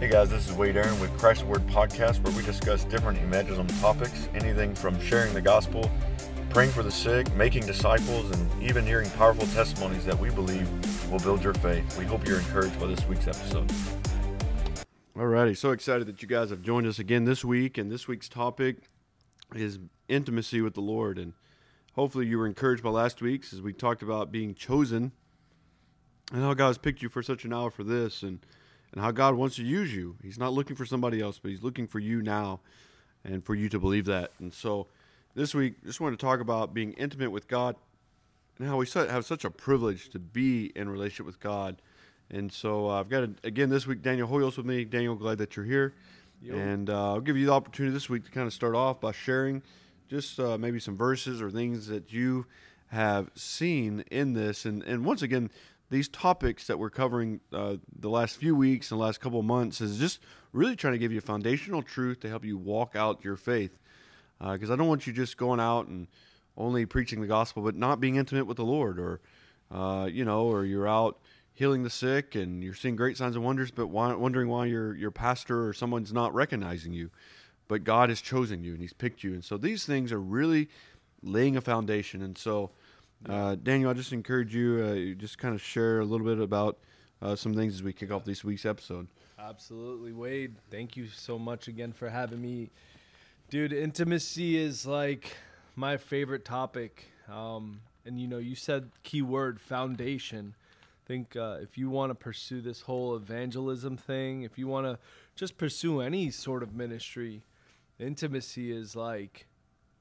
Hey guys, this is Wade Aaron with Christ Reward Podcast, where we discuss different evangelism topics, anything from sharing the gospel, praying for the sick, making disciples, and even hearing powerful testimonies that we believe will build your faith. We hope you're encouraged by this week's episode. Alrighty, so excited that you guys have joined us again this week, and this week's topic is intimacy with the Lord, and hopefully you were encouraged by last week's as we talked about being chosen, and how God has picked you for such an hour for this, and and how God wants to use you. He's not looking for somebody else, but He's looking for you now, and for you to believe that. And so, this week, just wanted to talk about being intimate with God, and how we have such a privilege to be in relationship with God. And so uh, I've got, a, again, this week, Daniel Hoyos with me. Daniel, glad that you're here. Yo. And uh, I'll give you the opportunity this week to kind of start off by sharing just uh, maybe some verses or things that you have seen in this. And, and once again, these topics that we're covering uh, the last few weeks and the last couple of months is just really trying to give you foundational truth to help you walk out your faith. Because uh, I don't want you just going out and only preaching the gospel, but not being intimate with the Lord, or uh, you know, or you're out healing the sick and you're seeing great signs and wonders, but why, wondering why your your pastor or someone's not recognizing you. But God has chosen you and He's picked you, and so these things are really laying a foundation. And so uh, Daniel, I just encourage you, uh, just kind of share a little bit about uh, some things as we kick off this week's episode. Absolutely, Wade. Thank you so much again for having me, dude. Intimacy is like my favorite topic, um, and you know, you said keyword foundation. I think uh, if you want to pursue this whole evangelism thing, if you want to just pursue any sort of ministry, intimacy is like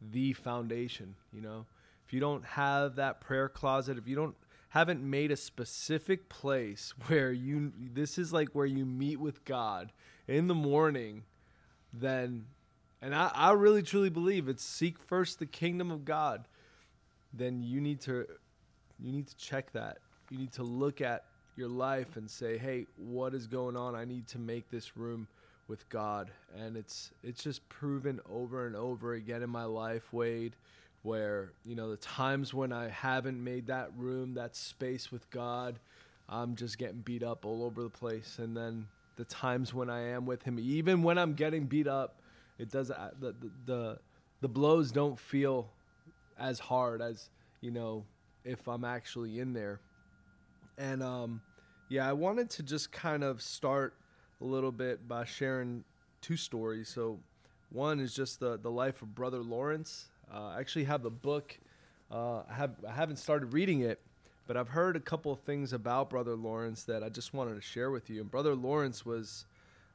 the foundation. You know you don't have that prayer closet, if you don't haven't made a specific place where you this is like where you meet with God in the morning, then and I, I really truly believe it's seek first the kingdom of God, then you need to you need to check that. You need to look at your life and say, "Hey, what is going on? I need to make this room with God." And it's it's just proven over and over again in my life, Wade where you know the times when I haven't made that room, that space with God, I'm just getting beat up all over the place. And then the times when I am with Him, even when I'm getting beat up, it does uh, the the the, the blows don't feel as hard as you know if I'm actually in there. And um, yeah, I wanted to just kind of start a little bit by sharing two stories. So one is just the the life of Brother Lawrence uh, I actually have the book. Uh, I have I haven't started reading it, but I've heard a couple of things about Brother Lawrence that I just wanted to share with you. And Brother Lawrence was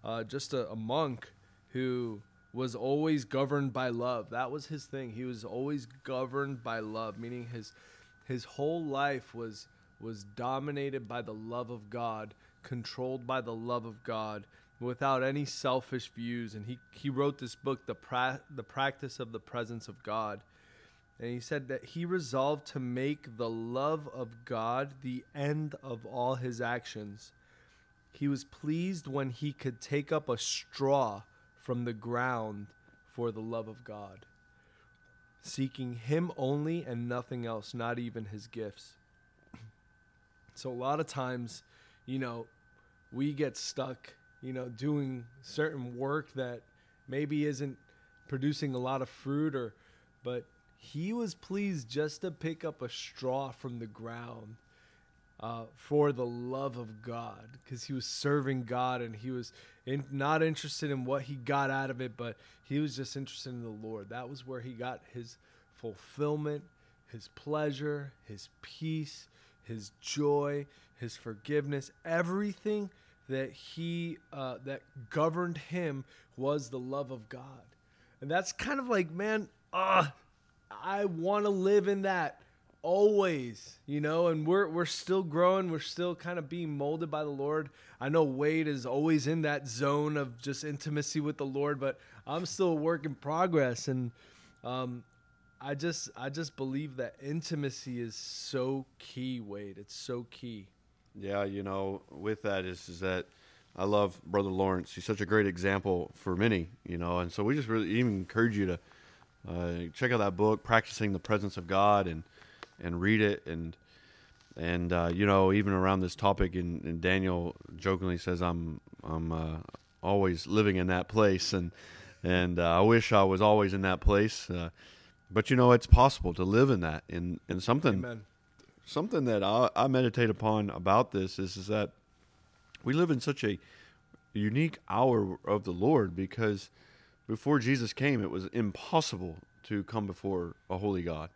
uh, just a, a monk who was always governed by love. That was his thing. He was always governed by love, meaning his his whole life was was dominated by the love of God, controlled by the love of God, without any selfish views. And he, he wrote this book, the, pra- the Practice of the Presence of God. And he said that he resolved to make the love of God the end of all his actions. He was pleased when he could take up a straw from the ground for the love of God, seeking him only and nothing else, not even his gifts. So, a lot of times, you know, we get stuck you know, doing certain work that maybe isn't producing a lot of fruit or but he was pleased just to pick up a straw from the ground uh, for the love of God because he was serving God and he was in, not interested in what he got out of it, but he was just interested in the Lord. That was where he got his fulfillment, his pleasure, his peace, his joy, his forgiveness, everything that he uh, that governed him was the love of God, and that's kind of like, man, ah, uh, I want to live in that always, you know. And we're we're still growing, we're still kind of being molded by the Lord. I know Wade is always in that zone of just intimacy with the Lord, but I'm still a work in progress, and um, I just I just believe that intimacy is so key, Wade. It's so key. Yeah, you know, with that is is that I love Brother Lawrence. He's such a great example for many, you know, and so we just really even encourage you to uh, check out that book, practicing the presence of God, and and read it, and and uh, you know, even around this topic, and, and, Daniel jokingly says, "I'm I'm uh, always living in that place, and and uh, I wish I was always in that place. Uh, but you know, it's possible to live in that. in and something Amen. Something that I, I meditate upon about this is is that we live in such a unique hour of the Lord because before Jesus came, it was impossible to come before a holy God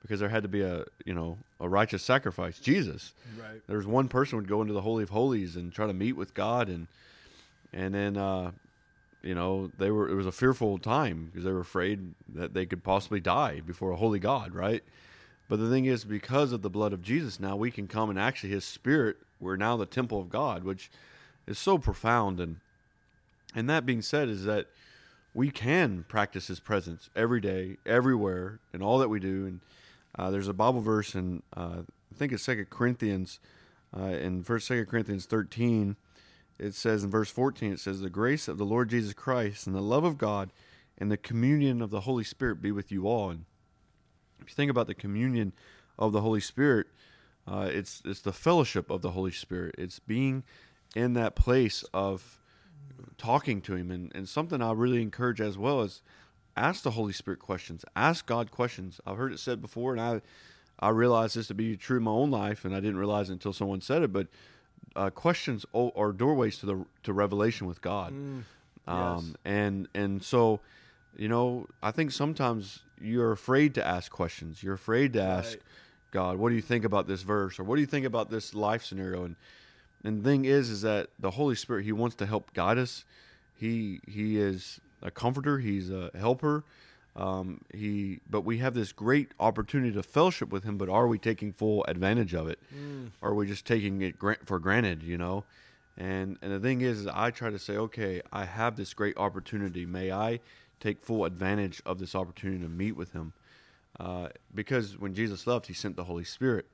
because there had to be a you know a righteous sacrifice, Jesus. Right. There was one person would go into the holy of holies and try to meet with God, and and then uh, you know they were it was a fearful time because they were afraid that they could possibly die before a holy God, right? But the thing is, because of the blood of Jesus, now we can come and actually His Spirit. We're now the temple of God, which is so profound. And and that being said, is that we can practice His presence every day, everywhere, in all that we do. And uh, there's a Bible verse in uh, I think it's Second Corinthians, uh, in First Second Corinthians 13. It says in verse 14, it says, "The grace of the Lord Jesus Christ and the love of God and the communion of the Holy Spirit be with you all." And if you think about the communion of the Holy Spirit, uh, it's it's the fellowship of the Holy Spirit. It's being in that place of talking to Him, and, and something I really encourage as well is ask the Holy Spirit questions, ask God questions. I've heard it said before, and I I realized this to be true in my own life, and I didn't realize it until someone said it. But uh, questions are doorways to the to revelation with God, Mm, um, and and so you know I think sometimes you're afraid to ask questions. You're afraid to ask Right. God, what do you think about this verse, or what do you think about this life scenario? And and the thing is, is that the Holy Spirit He wants to help guide us. He He is a comforter. He's a helper. Um, he, but we have this great opportunity to fellowship with Him. But are we taking full advantage of it? mm, Or are we just taking it for granted? You know. And and the thing is, is I try to say, okay, I have this great opportunity. May I take full advantage of this opportunity to meet with Him? Uh, because when Jesus left, He sent the Holy Spirit.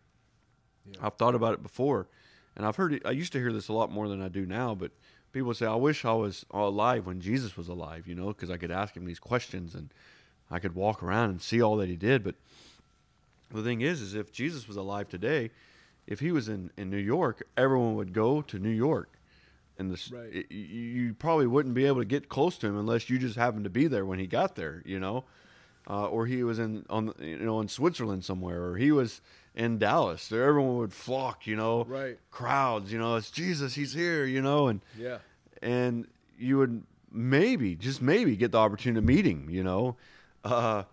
Yeah. I've thought about it before, and I've heard. It, I used to hear this a lot more than I do now. But people say, "I wish I was alive when Jesus was alive," you know, because I could ask him these questions and I could walk around and see all that he did. But the thing is, is if Jesus was alive today, if he was in in New York, everyone would go to New York. And this, Right. it- you probably wouldn't be able to get close to him unless you just happened to be there when he got there, you know, uh, or he was in on you know in Switzerland somewhere, or he was in Dallas. There, everyone would flock, you know, Right. crowds, you know, it's Jesus, he's here, you know, and Yeah. and you would maybe, just maybe, get the opportunity to meet him, you know, uh,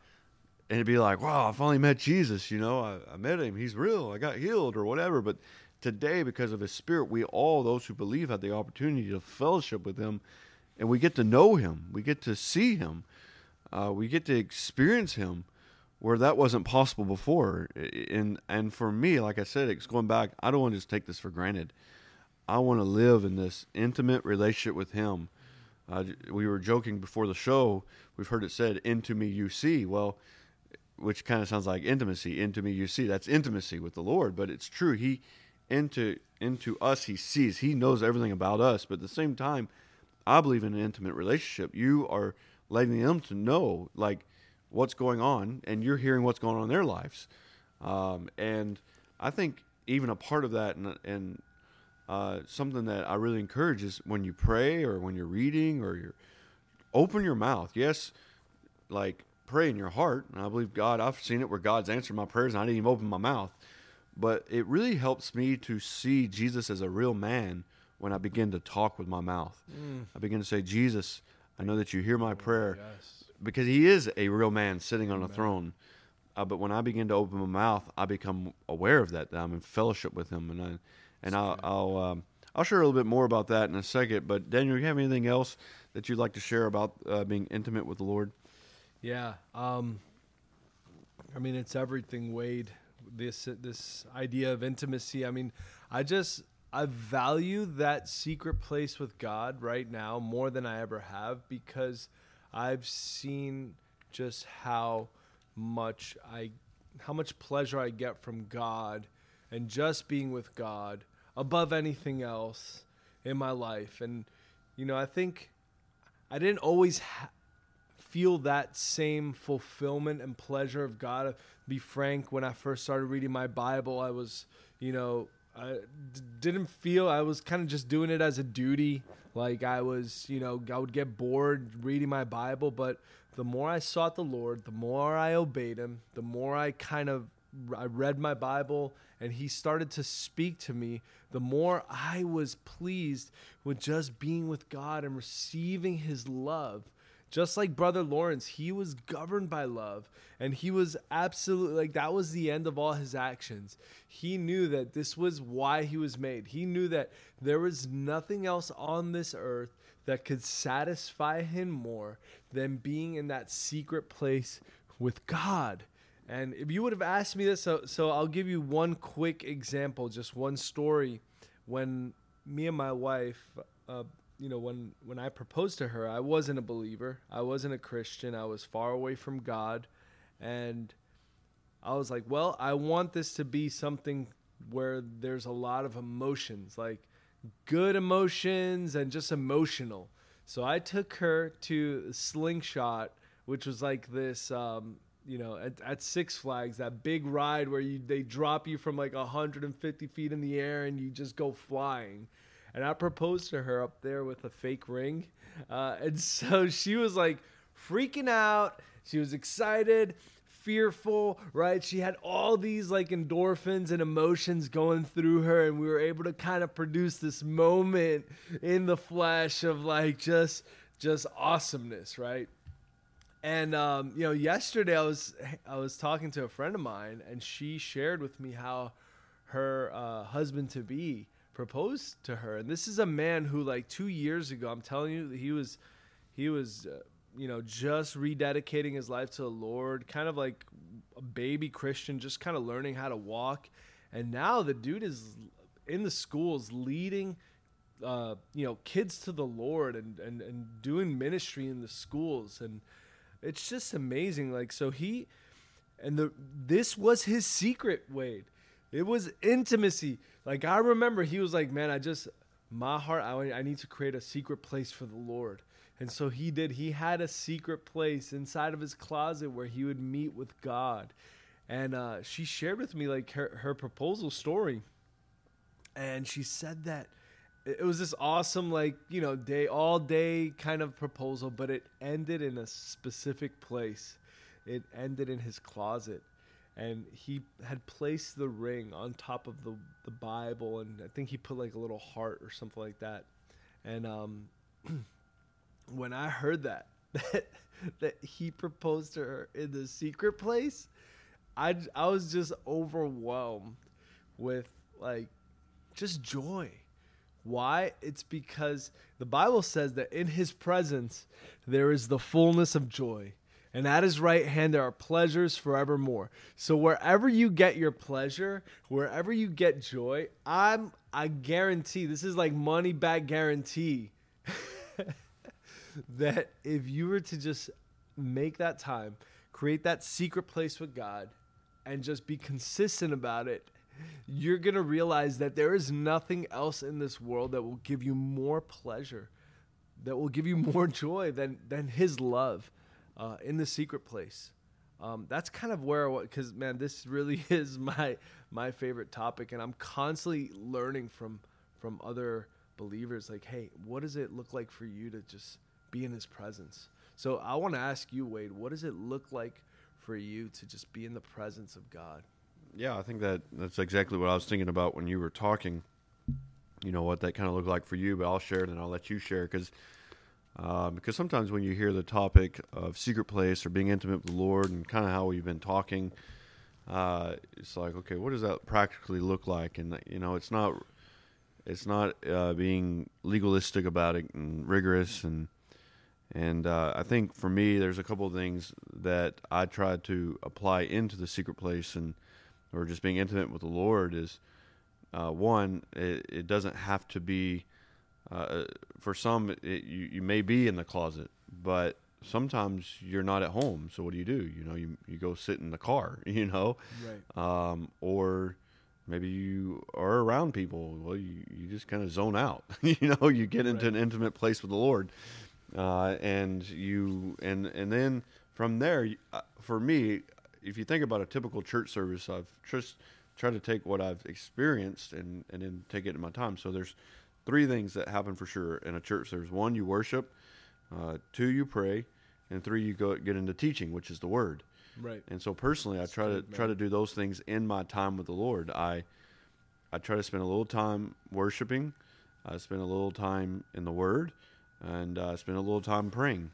and it'd be like, wow, I finally met Jesus, you know, I, I met him, he's real, I got healed or whatever. But today, because of his spirit, we all, those who believe, have the opportunity to fellowship with him, and we get to know him, we get to see him, uh, we get to experience him where that wasn't possible before. And and for me, like I said, it's going back. I don't want to just take this for granted. I want to live in this intimate relationship with Him. Uh, we were joking before the show. We've heard it said, "Into me you see." Well, which kind of sounds like intimacy. Into me you see. That's intimacy with the Lord, but it's true. He into into us He sees. He knows everything about us. But at the same time, I believe in an intimate relationship. You are letting them to know, like what's going on, and you're hearing what's going on in their lives. Um, and I think even a part of that, and, and uh, something that I really encourage is when you pray or when you're reading or you're open your mouth. Yes, like pray in your heart. And I believe God. I've seen it where God's answered my prayers, and I didn't even open my mouth. But it really helps me to see Jesus as a real man when I begin to talk with my mouth. I begin to say, Jesus, I know that you hear my prayer Yes. because he is a real man sitting on a throne. Uh, but when I begin to open my mouth, I become aware of that. That I'm in fellowship with him, and I, and I'll I'll, um, I'll share a little bit more about that in a second. But Daniel, you have anything else that you'd like to share about uh, being intimate with the Lord? Yeah. Um, I mean, it's everything, Wade. This this idea of intimacy. I mean, I just I value that secret place with God right now more than I ever have because I've seen just how much I how much pleasure I get from God and just being with God above anything else in my life. And you know, I think I didn't always ha- feel that same fulfillment and pleasure of God. Be frank, when I first started reading my Bible, I was, you know, I d- didn't feel I was kind of just doing it as a duty. Like I was, you know, I would get bored reading my Bible, but the more I sought the Lord, the more I obeyed him, the more I kind of I read my Bible and he started to speak to me, the more I was pleased with just being with God and receiving his love. Just like Brother Lawrence, he was governed by love and he was absolutely like that was the end of all his actions. He knew that this was why he was made. He knew that there was nothing else on this earth that could satisfy him more than being in that secret place with God. And if you would have asked me this, so, so I'll give you one quick example, just one story. When me and my wife, uh, you know, when when I proposed to her, I wasn't a believer. I wasn't a Christian. I was far away from God, and I was like, well, I want this to be something where there's a lot of emotions, like good emotions and just emotional. So I took her to Slingshot, which was like this um, you know, at, at Six Flags, that big ride where you they drop you from like 150 feet in the air and you just go flying. And I proposed to her up there with a fake ring, uh, and so she was like freaking out. She was excited, fearful, right? She had all these like endorphins and emotions going through her, and we were able to kind of produce this moment in the flesh of like just just awesomeness, right? And um, you know, yesterday I was I was talking to a friend of mine, and she shared with me how her uh, husband to be proposed to her, and this is a man who, like two years ago, I'm telling you, he was he was uh, you know just rededicating his life to the Lord, kind of like a baby Christian, just kind of learning how to walk, and now the dude is in the schools leading uh, you know kids to the Lord and, and and doing ministry in the schools and it's just amazing. Like so he and the this was his secret, Wade. It was intimacy. Like I remember he was like, "Man, I just my heart I, I need to create a secret place for the Lord." And so he did. He had a secret place inside of his closet where he would meet with God. And uh, she shared with me like her, her proposal story. And she said that it was this awesome like you know day all day kind of proposal but it ended in a specific place it ended in his closet and he had placed the ring on top of the, the bible and i think he put like a little heart or something like that and um, when i heard that that that he proposed to her in the secret place i i was just overwhelmed with like just joy why? It's because the Bible says that in his presence there is the fullness of joy. And at his right hand there are pleasures forevermore. So wherever you get your pleasure, wherever you get joy, I'm I guarantee this is like money back guarantee that if you were to just make that time, create that secret place with God and just be consistent about it you're going to realize that there is nothing else in this world that will give you more pleasure, that will give you more joy than, than His love uh, in the secret place. Um, that's kind of where, because man, this really is my my favorite topic, and I'm constantly learning from from other believers. Like, hey, what does it look like for you to just be in His presence? So I want to ask you, Wade, what does it look like for you to just be in the presence of God? Yeah, I think that that's exactly what I was thinking about when you were talking. You know what that kind of looked like for you, but I'll share it and I'll let you share because uh, because sometimes when you hear the topic of secret place or being intimate with the Lord and kind of how we've been talking, uh, it's like okay, what does that practically look like? And you know, it's not it's not uh, being legalistic about it and rigorous and and uh, I think for me, there's a couple of things that I try to apply into the secret place and or just being intimate with the Lord is uh, one. It, it, doesn't have to be. Uh, for some, it, you you may be in the closet, but sometimes you're not at home. So what do you do? You know, you you go sit in the car. You know, right. Um, or maybe you are around people. Well, you you just kind of zone out. you know, you get into right. an intimate place with the Lord, uh, and you and and then from there, uh, for me, if you think about a typical church service, I've just tried to take what I've experienced and and then take it in my time. So there's three things that happen for sure in a church. There's one you worship, uh, two you pray, and three you go get into teaching, which is the word. Right. And so personally, I try to good, try to do those things in my time with the Lord. I I try to spend a little time worshiping. I spend a little time in the Word, and uh, spend a little time praying.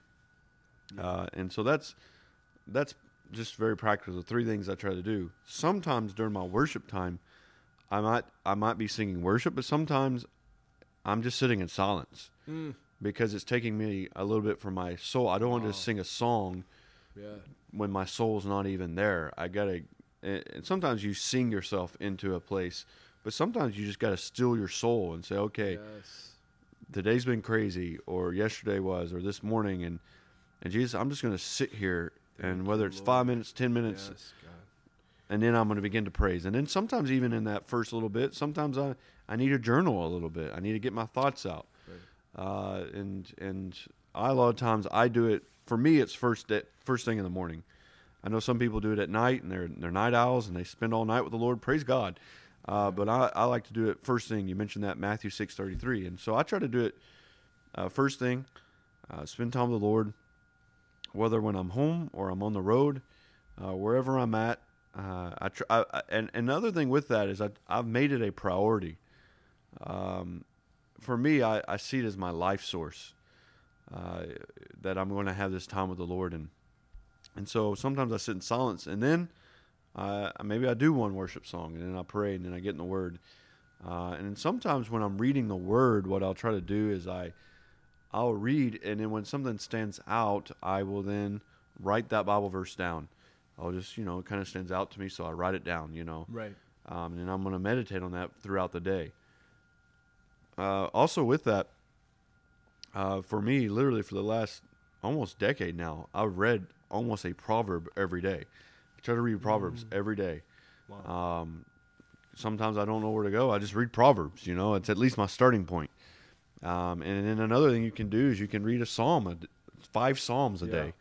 Uh, and so that's that's just very practical. The three things I try to do. Sometimes during my worship time, I might I might be singing worship, but sometimes I'm just sitting in silence Mm. because it's taking me a little bit from my soul. I don't want to just sing a song Yeah. when my soul's not even there. I gotta. And and sometimes you sing yourself into a place, but sometimes you just gotta still your soul and say, okay, Yes. today's been crazy, or yesterday was, or this morning, and and Jesus, I'm just gonna sit here, and whether it's Lord. five minutes, ten minutes, Yes. And then I'm gonna begin to praise. And then sometimes even in that first little bit, sometimes I I need to journal a little bit. I need to get my thoughts out. Right. Uh, and and I, a lot of times I do it. For me, it's first day, first thing in the morning. I know some people do it at night, and they're they're night owls, and they spend all night with the Lord. Praise God. Uh, but I, I like to do it first thing. You mentioned that Matthew six thirty three, and so I try to do it uh, first thing. Uh, spend time with the Lord, whether when I'm home or I'm on the road, uh, wherever I'm at. Uh, I, tr- I, I and another thing with that is I, I've made it a priority. Um, for me, I, I see it as my life source. Uh, that I'm going to have this time with the Lord, and and so sometimes I sit in silence, and then maybe I do one worship song, and then I pray, and then I get in the Word. Uh, and sometimes when I'm reading the Word, what I'll try to do is I I'll read, and then when something stands out, I will then write that Bible verse down. I'll just you know it kind of stands out to me, so I write it down. You know, Right. um, and I'm going to meditate on that throughout the day. Uh, also, with that, uh, for me, literally for the last almost decade now, I've read almost a proverb every day. I try to read proverbs every day. Wow. Um, sometimes I don't know where to go. I just read proverbs. You know, it's at least my starting point. Um, and then another thing you can do is you can read a psalm, a five psalms a Yeah. day,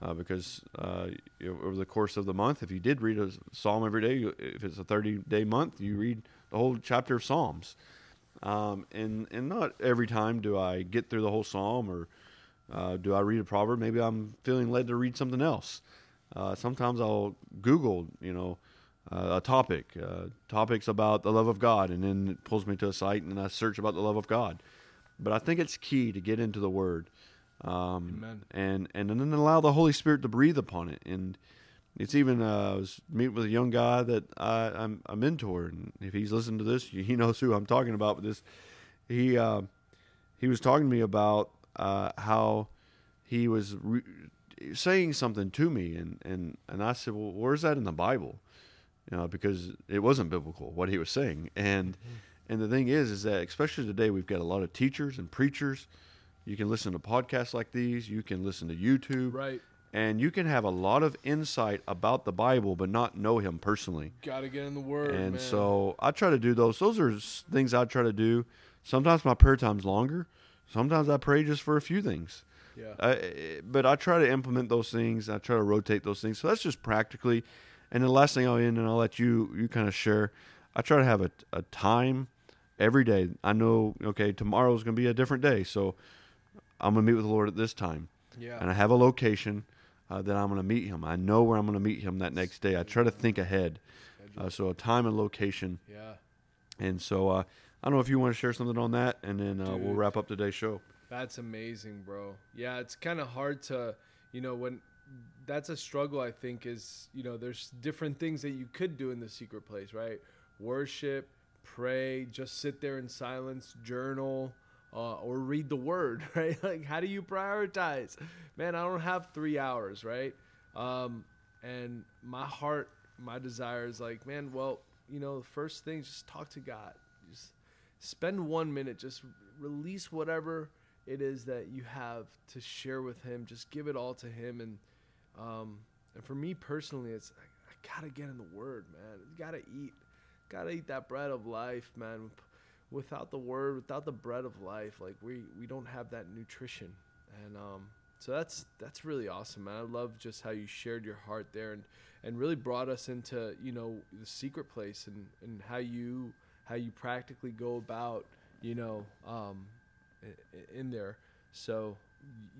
uh, because uh, over the course of the month, if you did read a psalm every day, if it's a thirty day month, you read the whole chapter of Psalms. Um, and and not every time do I get through the whole psalm or uh, do I read a proverb. Maybe I'm feeling led to read something else. Uh, sometimes I'll Google, you know, uh, a topic, uh, topics about the love of God, and then it pulls me to a site and I search about the love of God. But I think it's key to get into the Word, um, Amen. and and then allow the Holy Spirit to breathe upon it. And it's even uh, I was meeting with a young guy that I, I'm a mentor, and if he's listening to this, he knows who I'm talking about. But this, he uh, he was talking to me about uh, how he was re- saying something to me, and, and, and I said, "Well, where's that in the Bible?" You know, because it wasn't biblical what he was saying, and and the thing is, is that especially today we've got a lot of teachers and preachers. You can listen to podcasts like these. You can listen to YouTube, Right. and you can have a lot of insight about the Bible, but not know him personally. Got to get in the word. And man. so I try to do those. Those are things I try to do. Sometimes my prayer time's longer. Sometimes I pray just for a few things. Yeah. Uh, but I try to implement those things. I try to rotate those things. So that's just practically. And the last thing I'll end, and I'll let you you kind of share. I try to have a, a time every day. I know okay tomorrow's going to be a different day, so I'm going to meet with the Lord at this time yeah. and I have a location uh, that I'm going to meet him. I know where I'm going to meet him that next day. I try to think ahead, uh, so a time and location. yeah. And so uh, I don't know if you want to share something on that, and then uh, we'll wrap up today's show. That's amazing, bro. Yeah, it's kind of hard to, you know, when that's a struggle, I think, is, you know, there's different things that you could do in the secret place, right? Worship, pray, just sit there in silence, journal, uh, or read the word, right? Like, how do you prioritize? Man, I don't have three hours, right? Um, and my heart, my desire is like, man, well, you know, the first thing, just talk to God. Just spend one minute, just release whatever it is that you have to share with Him. Just give it all to Him. And um, and for me personally, it's I, I gotta get in the Word, man. You gotta eat, gotta eat that bread of life, man. Without the Word, without the bread of life, like we we don't have that nutrition. And um, so that's that's really awesome, man. I love just how you shared your heart there and and really brought us into you know the secret place and and how you how you practically go about you know um, in there. So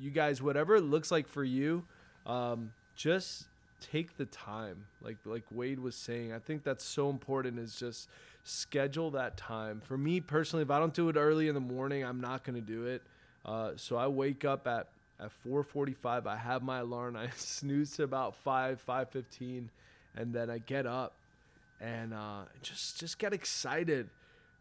you guys, whatever it looks like for you, um, just take the time. Like like Wade was saying, I think that's so important. Is just schedule that time. For me personally, if I don't do it early in the morning, I'm not going to do it. Uh, so I wake up at at 4:45. I have my alarm. I snooze to about five, 5:15, and then I get up and uh, just just get excited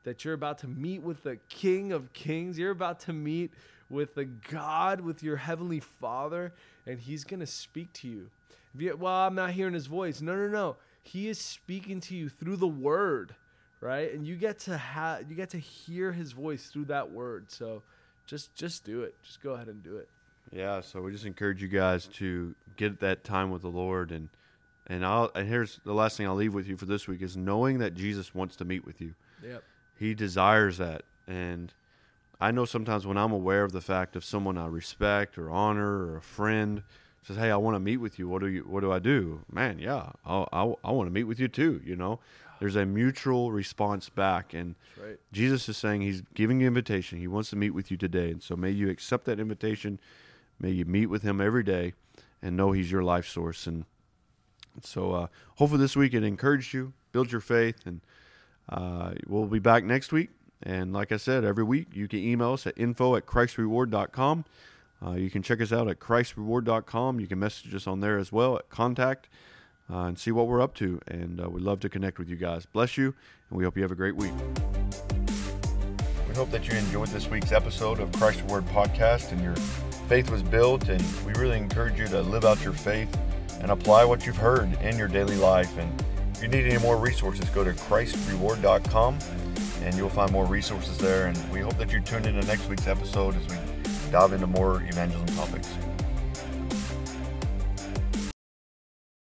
that you're about to meet with the King of Kings. You're about to meet with the God, with your heavenly Father, and He's gonna speak to you. you well, I'm not hearing His voice. No, no, no. He is speaking to you through the Word, right? And you get to have you get to hear His voice through that Word. So just just do it. Just go ahead and do it. Yeah, so we just encourage you guys to get that time with the Lord and and I'll and here's the last thing I'll leave with you for this week is knowing that Jesus wants to meet with you. Yep. He desires that and I know sometimes when I'm aware of the fact of someone I respect or honor or a friend says, "Hey, I want to meet with you. What do you what do I do?" Man, yeah, I'll, I I want to meet with you too, you know. There's a mutual response back and right. Jesus is saying he's giving you an invitation. He wants to meet with you today. And so may you accept that invitation May you meet with him every day and know he's your life source. And so uh, hopefully this week it encouraged you, build your faith, and uh, we'll be back next week. And like I said, every week you can email us at info at christreward.com. Uh, you can check us out at christreward.com. You can message us on there as well at contact uh, and see what we're up to. And uh, we'd love to connect with you guys. Bless you, and we hope you have a great week. We hope that you enjoyed this week's episode of Christ Reward Podcast and your faith was built, and we really encourage you to live out your faith and apply what you've heard in your daily life. And if you need any more resources, go to ChristReward.com and you'll find more resources there. And we hope that you tune in to next week's episode as we dive into more evangelism topics.